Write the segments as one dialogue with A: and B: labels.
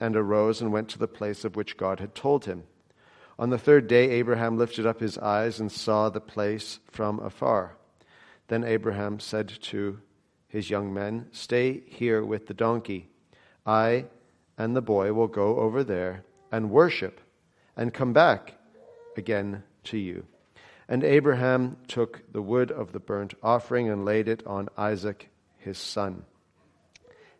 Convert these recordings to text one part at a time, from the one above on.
A: and arose and went to the place of which God had told him. On the third day, Abraham lifted up his eyes and saw the place from afar. Then Abraham said to his young men, Stay here with the donkey. I and the boy will go over there and worship and come back again to you. And Abraham took the wood of the burnt offering and laid it on Isaac his son.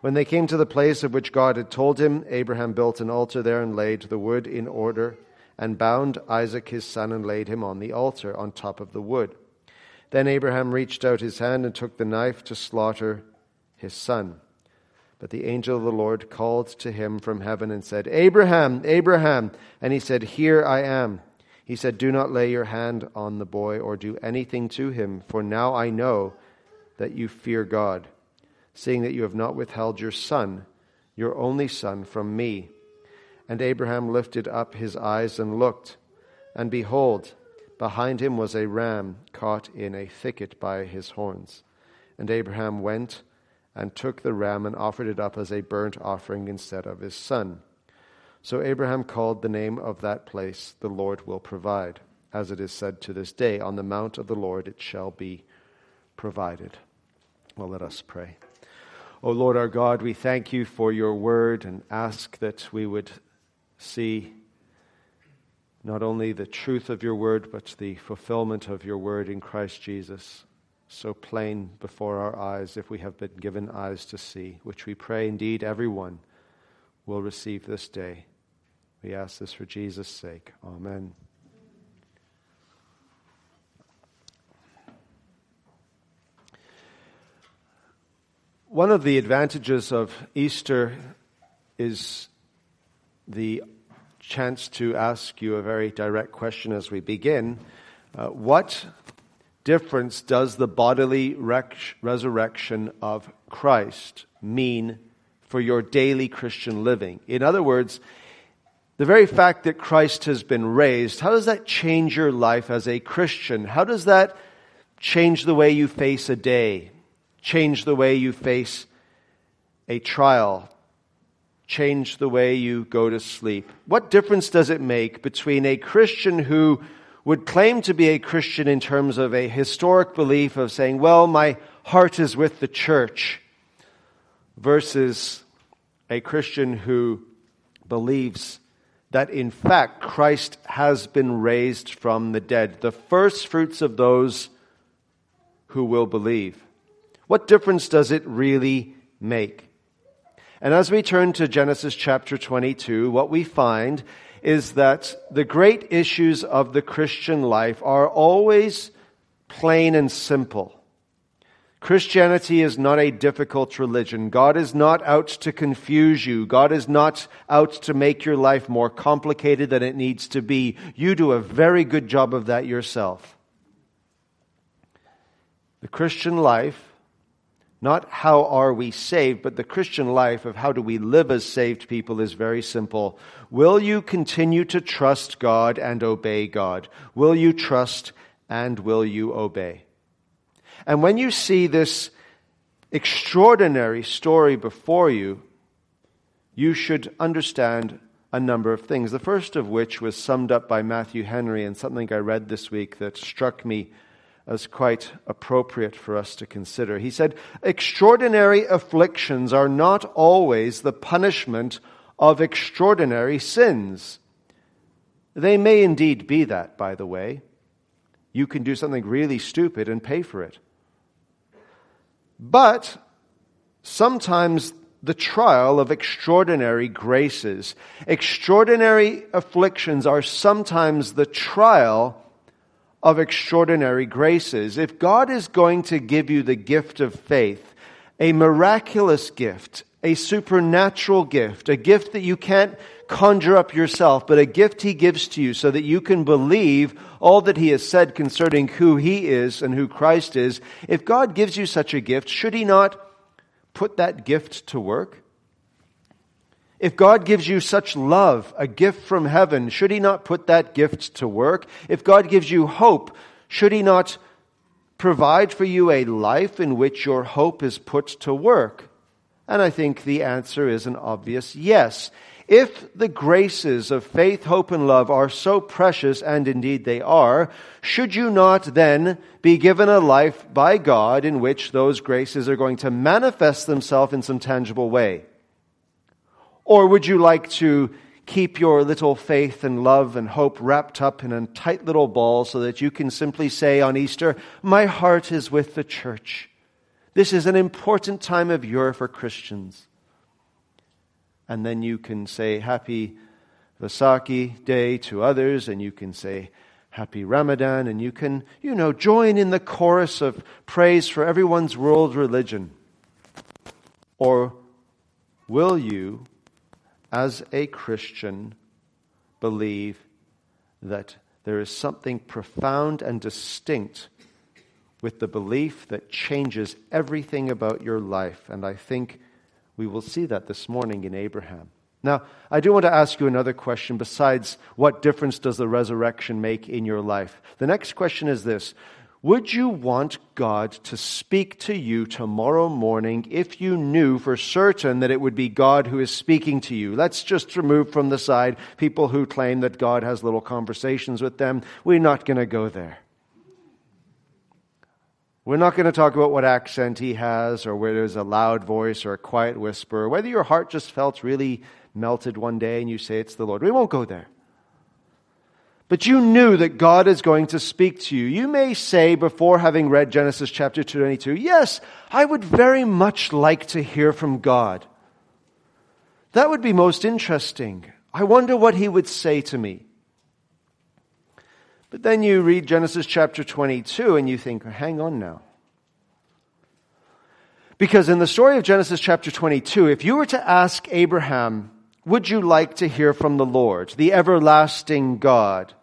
A: When they came to the place of which God had told him, Abraham built an altar there and laid the wood in order, and bound Isaac his son and laid him on the altar on top of the wood. Then Abraham reached out his hand and took the knife to slaughter his son. But the angel of the Lord called to him from heaven and said, Abraham, Abraham. And he said, Here I am. He said, Do not lay your hand on the boy or do anything to him, for now I know that you fear God seeing that you have not withheld your son, your only son, from me. And Abraham lifted up his eyes and looked, and behold, behind him was a ram caught in a thicket by his horns. And Abraham went and took the ram and offered it up as a burnt offering instead of his son. So Abraham called the name of that place, The Lord will provide. As it is said to this day, On the mount of the Lord it shall be provided. Well, let us pray. O Lord our God, we thank you for your word and ask that we would see not only the truth of your word, but the fulfillment of your word in Christ Jesus, so plain before our eyes, if we have been given eyes to see, which we pray indeed everyone will receive this day. We ask this for Jesus' sake. Amen. One of the advantages of Easter is the chance to ask you a very direct question as we begin. Uh, what difference does the bodily rec- resurrection of Christ mean for your daily Christian living? In other words, the very fact that Christ has been raised, how does that change your life as a Christian? How does that change the way you face a day? Change the way you face a trial, change the way you go to sleep? What difference does it make between a Christian who would claim to be a Christian in terms of a historic belief of saying, well, my heart is with the church, versus a Christian who believes that in fact Christ has been raised from the dead, the first fruits of those who will believe. What difference does it really make? And as we turn to Genesis chapter 22, what we find is that the great issues of the Christian life are always plain and simple. Christianity is not a difficult religion. God is not out to confuse you. God is not out to make your life more complicated than it needs to be. You do a very good job of that yourself. The Christian life not how are we saved, but the Christian life of how do we live as saved people is very simple. Will you continue to trust God and obey God? Will you trust and will you obey? And when you see this extraordinary story before you, you should understand a number of things. The first of which was summed up by Matthew Henry and something I read this week that struck me as quite appropriate for us to consider. He said, Extraordinary afflictions are not always the punishment of extraordinary sins. They may indeed be that, by the way. you can do something really stupid and pay for it. But sometimes the trial of extraordinary graces, extraordinary afflictions are sometimes the trial of extraordinary graces. If God is going to give you the gift of faith, a miraculous gift, a supernatural gift, a gift that you can't conjure up yourself, but a gift He gives to you so that you can believe all that He has said concerning who He is and who Christ is. If God gives you such a gift, should He not put that gift to work? If God gives you such love, a gift from heaven, should He not put that gift to work? If God gives you hope, should He not provide for you a life in which your hope is put to work? And I think the answer is an obvious yes. If the graces of faith, hope, and love are so precious, and indeed they are, should you not then be given a life by God in which those graces are going to manifest themselves in some tangible way? Or would you like to keep your little faith and love and hope wrapped up in a tight little ball so that you can simply say on Easter, My heart is with the church? This is an important time of year for Christians. And then you can say Happy Vaisakhi Day to others, and you can say Happy Ramadan, and you can, you know, join in the chorus of praise for everyone's world religion. Or will you, as a Christian, believe that there is something profound and distinct with the belief that changes everything about your life. And I think we will see that this morning in Abraham. Now, I do want to ask you another question besides what difference does the resurrection make in your life? The next question is this Would you want God to speak to you tomorrow morning if you knew for certain that it would be God who is speaking to you? Let's just remove from the side people who claim that God has little conversations with them. We're not going to go there. We're not going to talk about what accent he has or whether there's a loud voice or a quiet whisper, or whether your heart just felt really melted one day and you say it's the Lord. We won't go there. But you knew that God is going to speak to you. You may say, before having read Genesis chapter 22, yes, I would very much like to hear from God. That would be most interesting. I wonder what he would say to me. But then you read Genesis chapter 22 and you think, hang on now. Because in the story of Genesis chapter 22, if you were to ask Abraham, would you like to hear from the Lord, the everlasting God,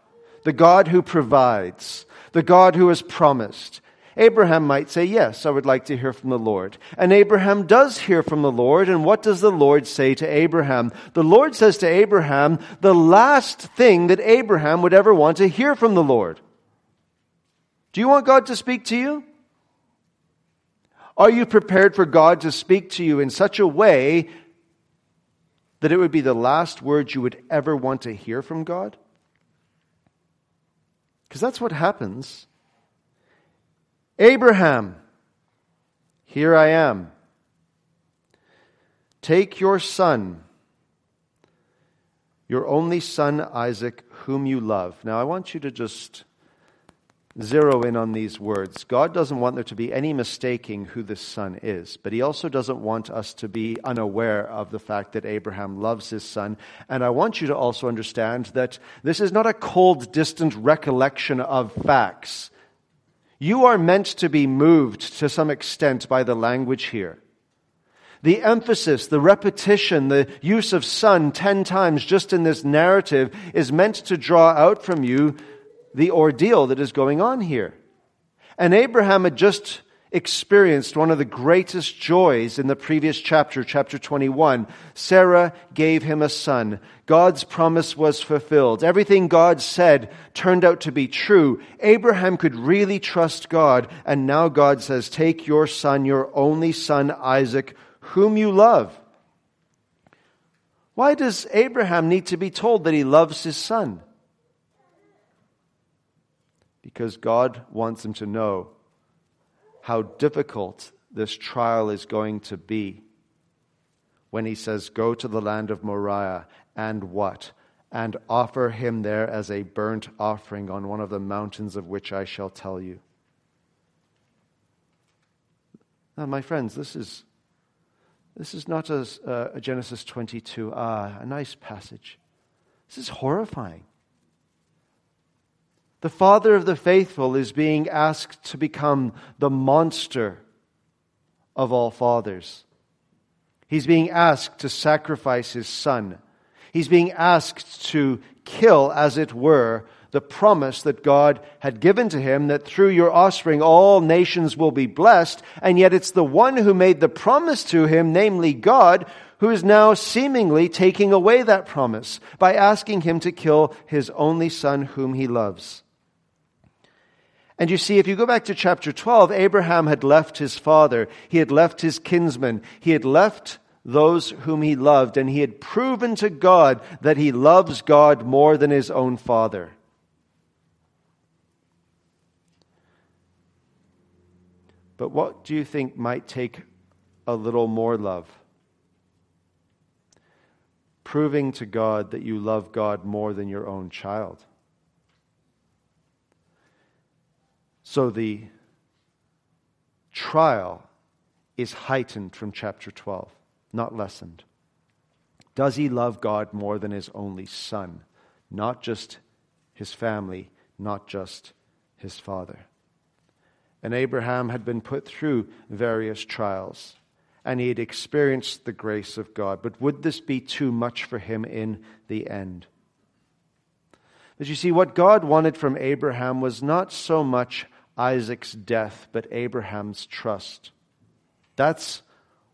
A: the God who provides, the God who has promised, Abraham might say, Yes, I would like to hear from the Lord. And Abraham does hear from the Lord. And what does the Lord say to Abraham? The Lord says to Abraham the last thing that Abraham would ever want to hear from the Lord. Do you want God to speak to you? Are you prepared for God to speak to you in such a way that it would be the last words you would ever want to hear from God? Because that's what happens Abraham, here I am. Take your son, your only son Isaac, whom you love. Now, I want you to just zero in on these words. God doesn't want there to be any mistaking who this son is, but he also doesn't want us to be unaware of the fact that Abraham loves his son. And I want you to also understand that this is not a cold, distant recollection of facts. You are meant to be moved to some extent by the language here. The emphasis, the repetition, the use of son ten times just in this narrative is meant to draw out from you the ordeal that is going on here. And Abraham had just experienced one of the greatest joys in the previous chapter, chapter 21. Sarah gave him a son. God's promise was fulfilled. Everything God said turned out to be true. Abraham could really trust God. And now God says, Take your son, your only son, Isaac, whom you love. Why does Abraham need to be told that he loves his son? Because God wants them to know how difficult this trial is going to be when he says, Go to the land of Moriah and what? and offer him there as a burnt offering on one of the mountains of which I shall tell you. Now, my friends, this is, this is not a, a Genesis 22, ah, a nice passage. This is horrifying. The father of the faithful is being asked to become the monster of all fathers. He's being asked to sacrifice his son. He's being asked to kill, as it were, the promise that God had given to him that through your offspring all nations will be blessed. And yet it's the one who made the promise to him, namely God, who is now seemingly taking away that promise by asking him to kill his only son whom he loves. And you see, if you go back to chapter 12, Abraham had left his father, he had left his kinsmen, he had left those whom he loved, and he had proven to God that he loves God more than his own father. But what do you think might take a little more love? Proving to God that you love God more than your own child. So the trial is heightened from chapter 12, not lessened. Does he love God more than his only son? Not just his family, not just his father. And Abraham had been put through various trials, and he had experienced the grace of God. But would this be too much for him in the end? But you see, what God wanted from Abraham was not so much Isaac's death, but Abraham's trust. That's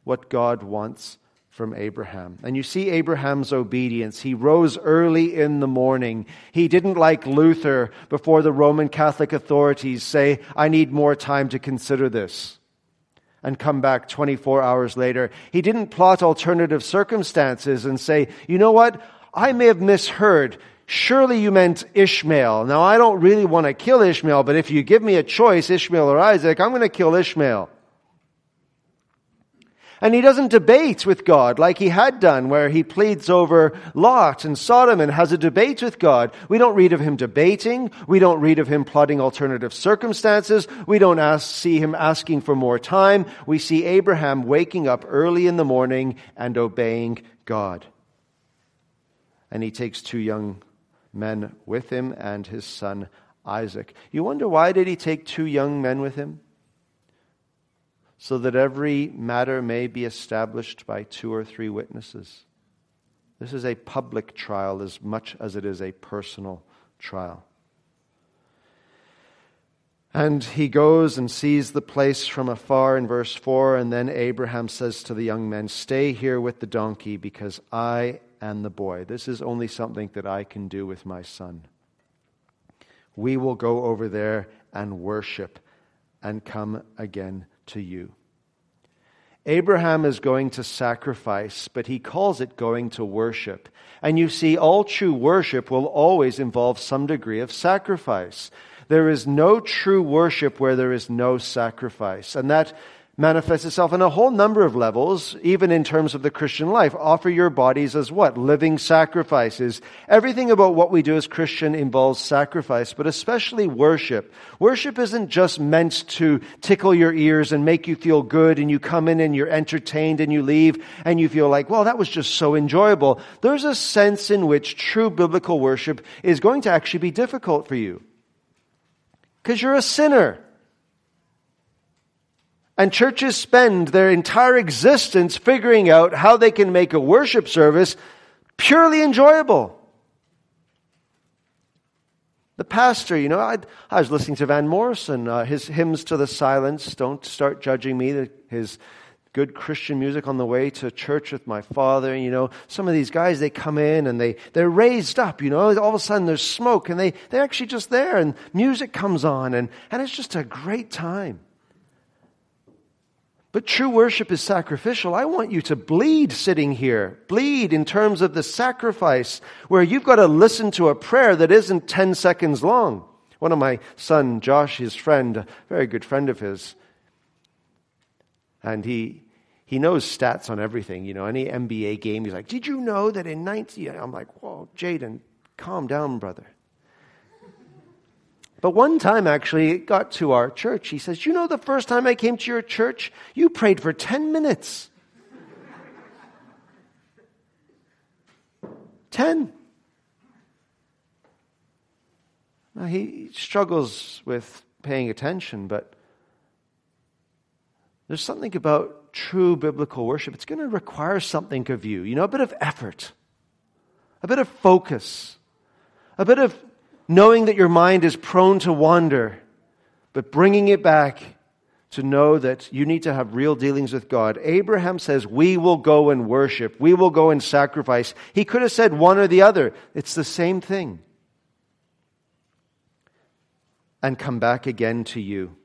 A: what God wants from Abraham. And you see Abraham's obedience. He rose early in the morning. He didn't, like Luther, before the Roman Catholic authorities, say, I need more time to consider this, and come back 24 hours later. He didn't plot alternative circumstances and say, you know what? I may have misheard. Surely you meant Ishmael. Now I don't really want to kill Ishmael, but if you give me a choice, Ishmael or Isaac, I'm going to kill Ishmael. And he doesn't debate with God like he had done, where he pleads over Lot and Sodom and has a debate with God. We don't read of him debating. We don't read of him plotting alternative circumstances. We don't ask, see him asking for more time. We see Abraham waking up early in the morning and obeying God. And he takes two young men with him and his son Isaac. You wonder why did he take two young men with him? So that every matter may be established by two or three witnesses. This is a public trial as much as it is a personal trial. And he goes and sees the place from afar in verse 4. And then Abraham says to the young men, Stay here with the donkey because I and the boy. This is only something that I can do with my son. We will go over there and worship and come again to you. Abraham is going to sacrifice, but he calls it going to worship. And you see, all true worship will always involve some degree of sacrifice. There is no true worship where there is no sacrifice. And that manifests itself in a whole number of levels, even in terms of the Christian life. Offer your bodies as what? Living sacrifices. Everything about what we do as Christian involves sacrifice, but especially worship. Worship isn't just meant to tickle your ears and make you feel good and you come in and you're entertained and you leave and you feel like, well, that was just so enjoyable. There's a sense in which true biblical worship is going to actually be difficult for you. Because you're a sinner. And churches spend their entire existence figuring out how they can make a worship service purely enjoyable. The pastor, you know, i i was listening to Van Morrison, uh, his hymns to the silence. Don't start judging me. His good Christian music on the way to church with my father. You know, some of these guys, they come in and they, they're raised up, you know, all of a sudden there's smoke and they, they're actually just there and music comes on and, and it's just a great time. But true worship is sacrificial. I want you to bleed sitting here. Bleed in terms of the sacrifice where you've got to listen to a prayer that isn't 10 seconds long. One of my son, Josh, his friend, a very good friend of his, and he, he knows stats on everything. You know, any NBA game, he's like, Did you know that in 19. I'm like, Whoa, Jaden, calm down, brother. But one time, actually, it got to our church. He says, You know, the first time I came to your church, you prayed for 10 minutes. 10. Now, he struggles with paying attention, but there's something about true biblical worship. It's going to require something of you, you know, a bit of effort, a bit of focus, a bit of knowing that your mind is prone to wander, but bringing it back to know that you need to have real dealings with God. Abraham says, We will go and worship. We will go and sacrifice. He could have said one or the other. It's the same thing. And come back again to you.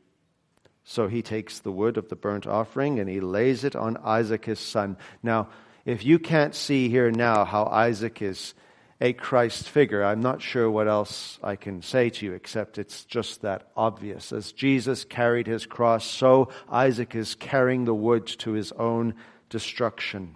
A: So he takes the wood of the burnt offering and he lays it on Isaac his son. Now, if you can't see here now how Isaac is a Christ figure. I'm not sure what else I can say to you except it's just that obvious. As Jesus carried his cross, so Isaac is carrying the wood to his own destruction.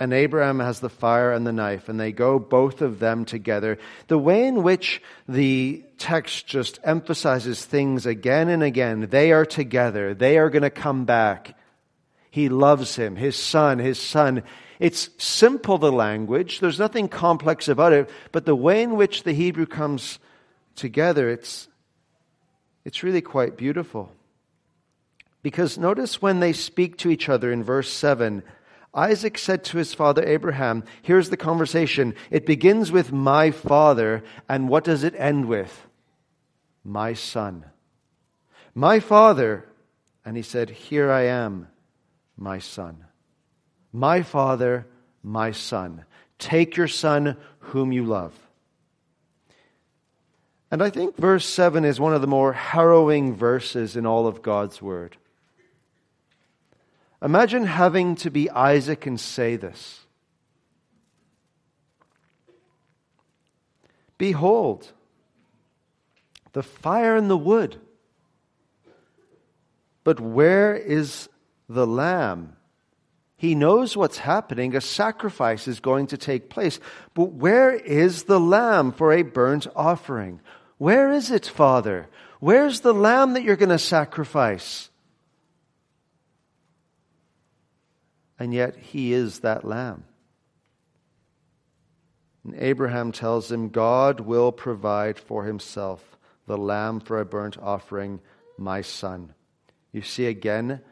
A: And Abraham has the fire and the knife, and they go both of them together. The way in which the text just emphasizes things again and again, they are together, they are going to come back. He loves him, his son, his son. It's simple, the language. There's nothing complex about it. But the way in which the Hebrew comes together, it's, it's really quite beautiful. Because notice when they speak to each other in verse 7, Isaac said to his father Abraham, here's the conversation. It begins with my father, and what does it end with? My son. My father. And he said, Here I am, my son. My Father, my Son. Take your Son, whom you love. And I think verse 7 is one of the more harrowing verses in all of God's Word. Imagine having to be Isaac and say this Behold, the fire and the wood. But where is the lamb he knows what's happening. A sacrifice is going to take place. But where is the lamb for a burnt offering? Where is it, Father? Where's the lamb that you're going to sacrifice? And yet, he is that lamb. And Abraham tells him, God will provide for himself the lamb for a burnt offering, my son. You see again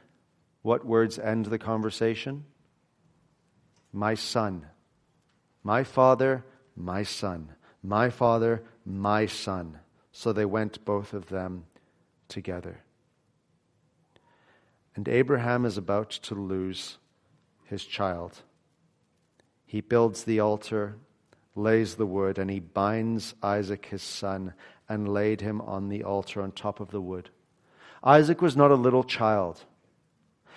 A: what words end the conversation? My son. My father, my son. My father, my son. So they went, both of them, together. And Abraham is about to lose his child. He builds the altar, lays the wood, and he binds Isaac, his son, and laid him on the altar on top of the wood. Isaac was not a little child.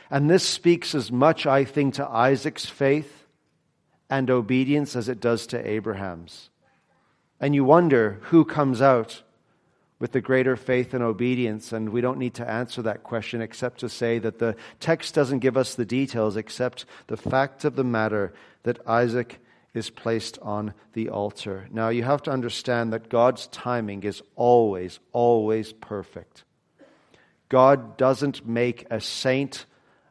A: And this speaks as much, I think, to Isaac's faith and obedience as it does to Abraham's. And you wonder who comes out with the greater faith and obedience. And we don't need to answer that question except to say that the text doesn't give us the details except the fact of the matter that Isaac is placed on the altar. Now, you have to understand that God's timing is always, always perfect. God doesn't make a saint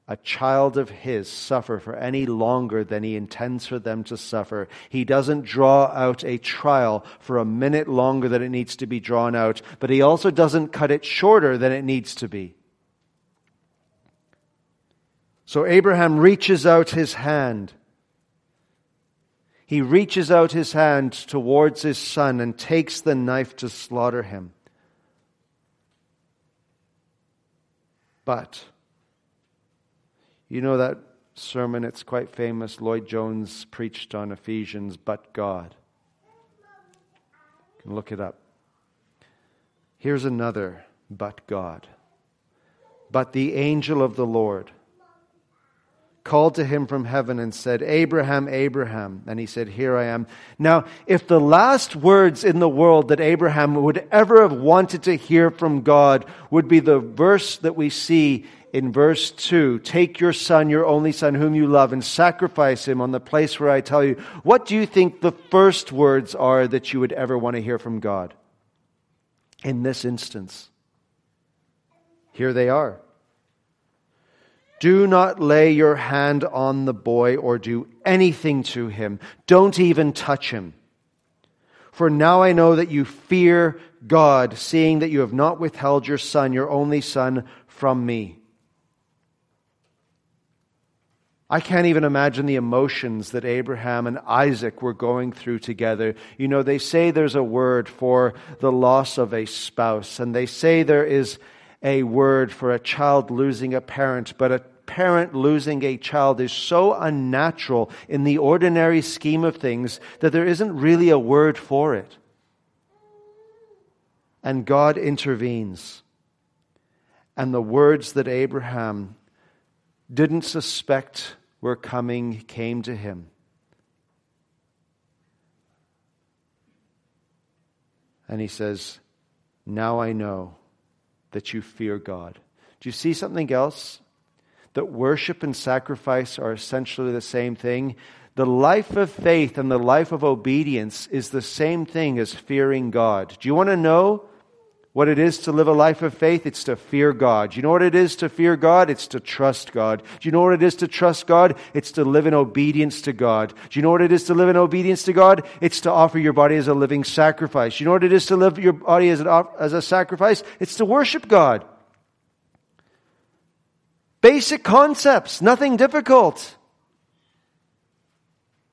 A: a child of his suffer for any longer than he intends for them to suffer. He doesn't draw out a trial for a minute longer than it needs to be drawn out, but he also doesn't cut it shorter than it needs to be. So Abraham reaches out his hand. He reaches out his hand towards his son and takes the knife to slaughter him. But you know that sermon, it's quite famous. Lloyd Jones preached on Ephesians, but God. You can look it up. Here's another, but God. But the angel of the Lord called to him from heaven and said, Abraham, Abraham. And he said, Here I am. Now, if the last words in the world that Abraham would ever have wanted to hear from God would be the verse that we see in verse 2 Take your son, your only son, whom you love, and sacrifice him on the place where I tell you. What do you think the first words are that you would ever want to hear from God? In this instance, here they are. Do not lay your hand on the boy or do anything to him. Don't even touch him. For now I know that you fear God, seeing that you have not withheld your son, your only son, from me. I can't even imagine the emotions that Abraham and Isaac were going through together. You know, they say there's a word for the loss of a spouse, and they say there is a word for a child losing a parent, but a parent losing a child is so unnatural in the ordinary scheme of things that there isn't really a word for it. And God intervenes. And the words that Abraham didn't suspect were coming came to him. And he says, Now I know that you fear God. Do you see something else? That worship and sacrifice are essentially the same thing. The life of faith and the life of obedience is the same thing as fearing God. Do you want to know what it is to live a life of faith? It's to fear God. Do you know what it is to fear God? It's to trust God. Do you know what it is to trust God? It's to live in obedience to God. Do you know what it is to live in obedience to God? It's to offer your body as a living sacrifice. Do you know what it is to live your body as, an, as a sacrifice? It's to worship God. Basic concepts, nothing difficult.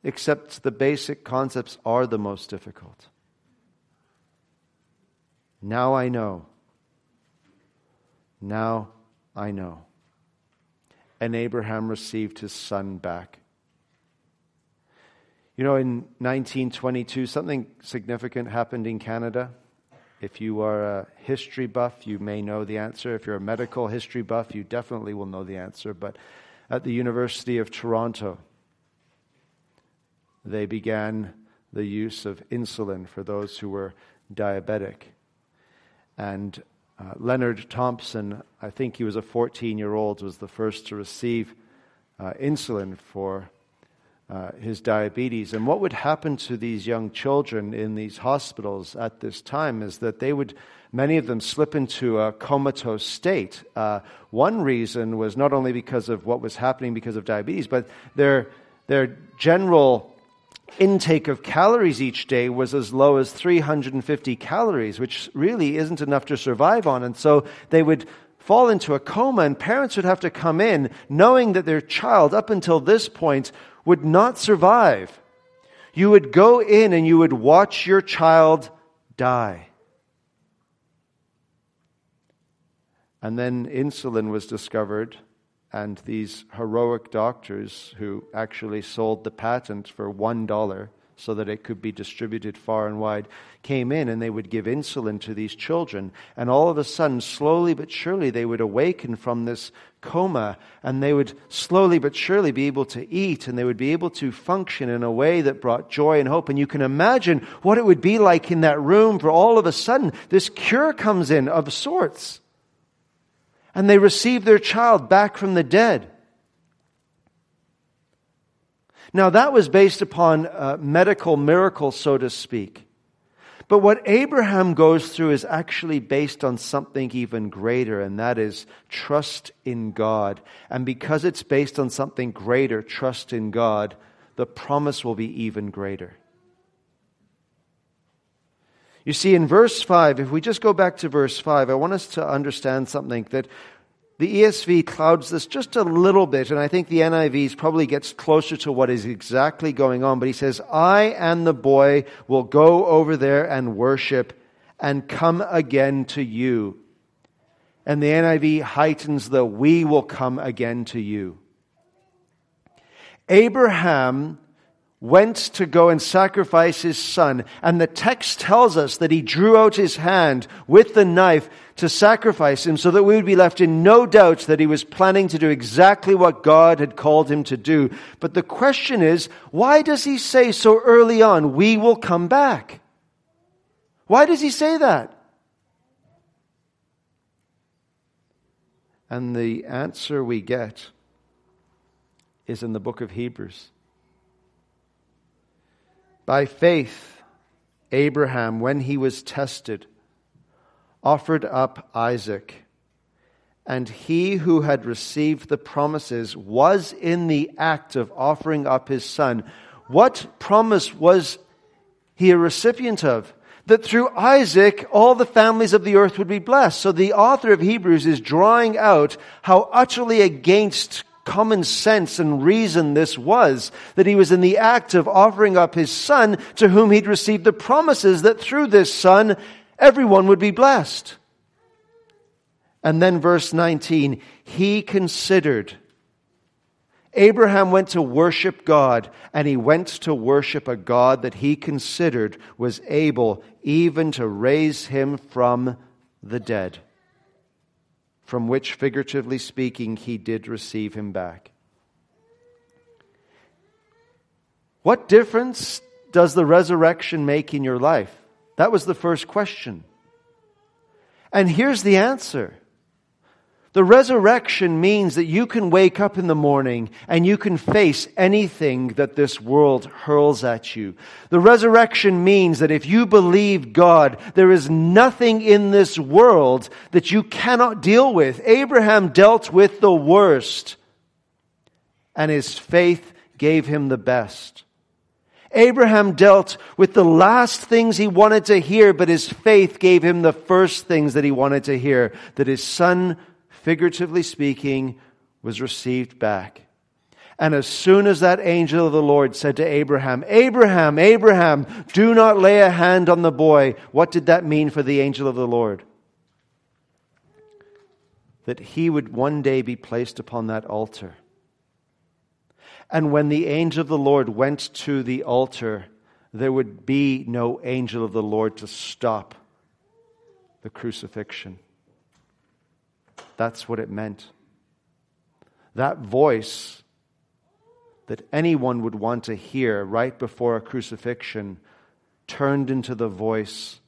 A: Except the basic concepts are the most difficult. Now I know. Now I know. And Abraham received his son back. You know, in 1922, something significant happened in Canada. If you are a history buff, you may know the answer. If you're a medical history buff, you definitely will know the answer. But at the University of Toronto, they began the use of insulin for those who were diabetic. And uh, Leonard Thompson, I think he was a 14 year old, was the first to receive uh, insulin for uh, his diabetes. And what would happen to these young children in these hospitals at this time is that they would, many of them, slip into a comatose state. Uh, one reason was not only because of what was happening because of diabetes, but their, their general intake of calories each day was as low as 350 calories, which really isn't enough to survive on. And so they would fall into a coma, and parents would have to come in knowing that their child, up until this point, would not survive. You would go in and you would watch your child die. And then insulin was discovered and these heroic doctors who actually sold the patent for one dollar so that it could be distributed far and wide came in and they would give insulin to these children. And all of a sudden, slowly but surely, they would awaken from this coma and they would slowly but surely be able to eat and they would be able to function in a way that brought joy and hope. And you can imagine what it would be like in that room for all of a sudden this cure comes in of sorts and they receive their child back from the dead. Now, that was based upon a medical miracle, so to speak. But what Abraham goes through is actually based on something even greater, and that is trust in God. And because it's based on something greater, trust in God, the promise will be even greater. You see, in verse 5, if we just go back to verse 5, I want us to understand something that the ESV clouds this just a little bit, and I think the NIV probably gets closer to what is exactly going on. But he says, I and the boy will go over there and worship and come again to you. And the NIV heightens the we will come again to you. Abraham went to go and sacrifice his son. And the text tells us that he drew out his hand with the knife to sacrifice him so that we would be left in no doubt that he was planning to do exactly what God had called him to do. But the question is, why does he say so early on, we will come back? Why does he say that? And the answer we get is in the book of Hebrews. By faith, Abraham, when he was tested, offered up Isaac. And he who had received the promises was in the act of offering up his son. What promise was he a recipient of? That through Isaac, all the families of the earth would be blessed. So the author of Hebrews is drawing out how utterly against common sense and reason this was, that he was in the act of offering up his son to whom he'd received the promises that through this son, everyone would be blessed. And then verse 19, he considered. Abraham went to worship God, and he went to worship a God that he considered was able even to raise him from the dead, from which, figuratively speaking, he did receive him back. What difference does the resurrection make in your life? That was the first question. And here's the answer. The resurrection means that you can wake up in the morning and you can face anything that this world hurls at you. The resurrection means that if you believe God, there is nothing in this world that you cannot deal with. Abraham dealt with the worst and his faith gave him the best. Abraham dealt with the last things he wanted to hear, but his faith gave him the first things that he wanted to hear, that his son figuratively speaking, was received back. And as soon as that angel of the Lord said to Abraham, Abraham, Abraham, do not lay a hand on the boy, what did that mean for the angel of the Lord? That he would one day be placed upon that altar. And when the angel of the Lord went to the altar, there would be no angel of the Lord to stop the crucifixion. That's what it meant. That voice that anyone would want to hear right before a crucifixion turned into the voice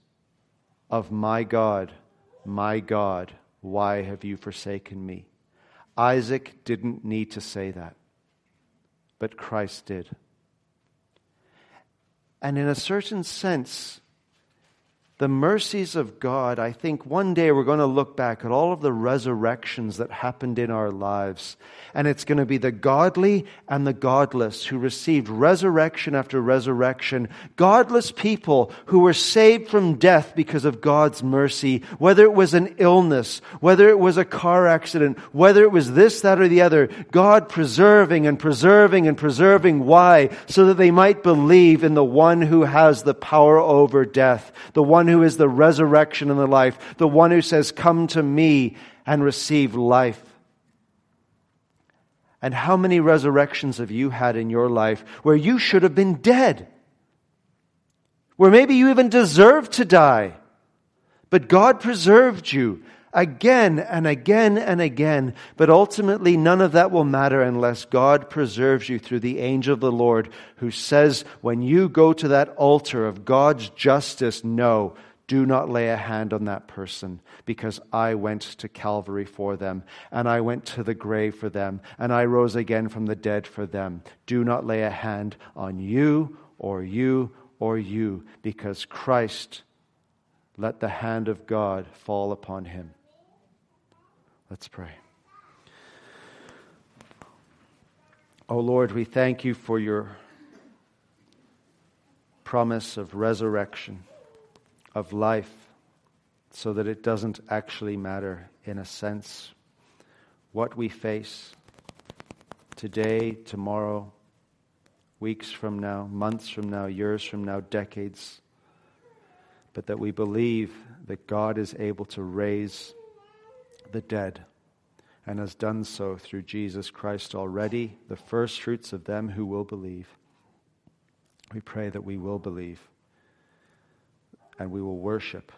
A: of my God, my God, why have you forsaken me? Isaac didn't need to say that, but Christ did. And in a certain sense, the mercies of God, I think one day we're going to look back at all of the resurrections that happened in our lives. And it's going to be the godly and the godless who received resurrection after resurrection. Godless people who were saved from death because of God's mercy, whether it was an illness, whether it was a car accident, whether it was this, that, or the other. God preserving and preserving and preserving. Why? So that they might believe in the one who has the power over death, the one who is the resurrection and the life, the one who says, Come to me and receive life. And how many resurrections have you had in your life where you should have been dead? Where maybe you even deserved to die, but God preserved you again and again and again. But ultimately, none of that will matter unless God preserves you through the angel of the Lord who says, when you go to that altar of God's justice, no, do not lay a hand on that person because I went to Calvary for them and I went to the grave for them and I rose again from the dead for them. Do not lay a hand on you or you or you because Christ let the hand of God fall upon him. Let's pray. Oh Lord, we thank you for your promise of resurrection, of life, so that it doesn't actually matter, in a sense, what we face today, tomorrow, weeks from now, months from now, years from now, decades, but that we believe that God is able to raise the dead and has done so through Jesus Christ already, the first fruits of them who will believe. We pray that we will believe and we will worship.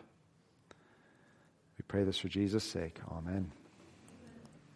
A: We pray this for Jesus' sake. Amen.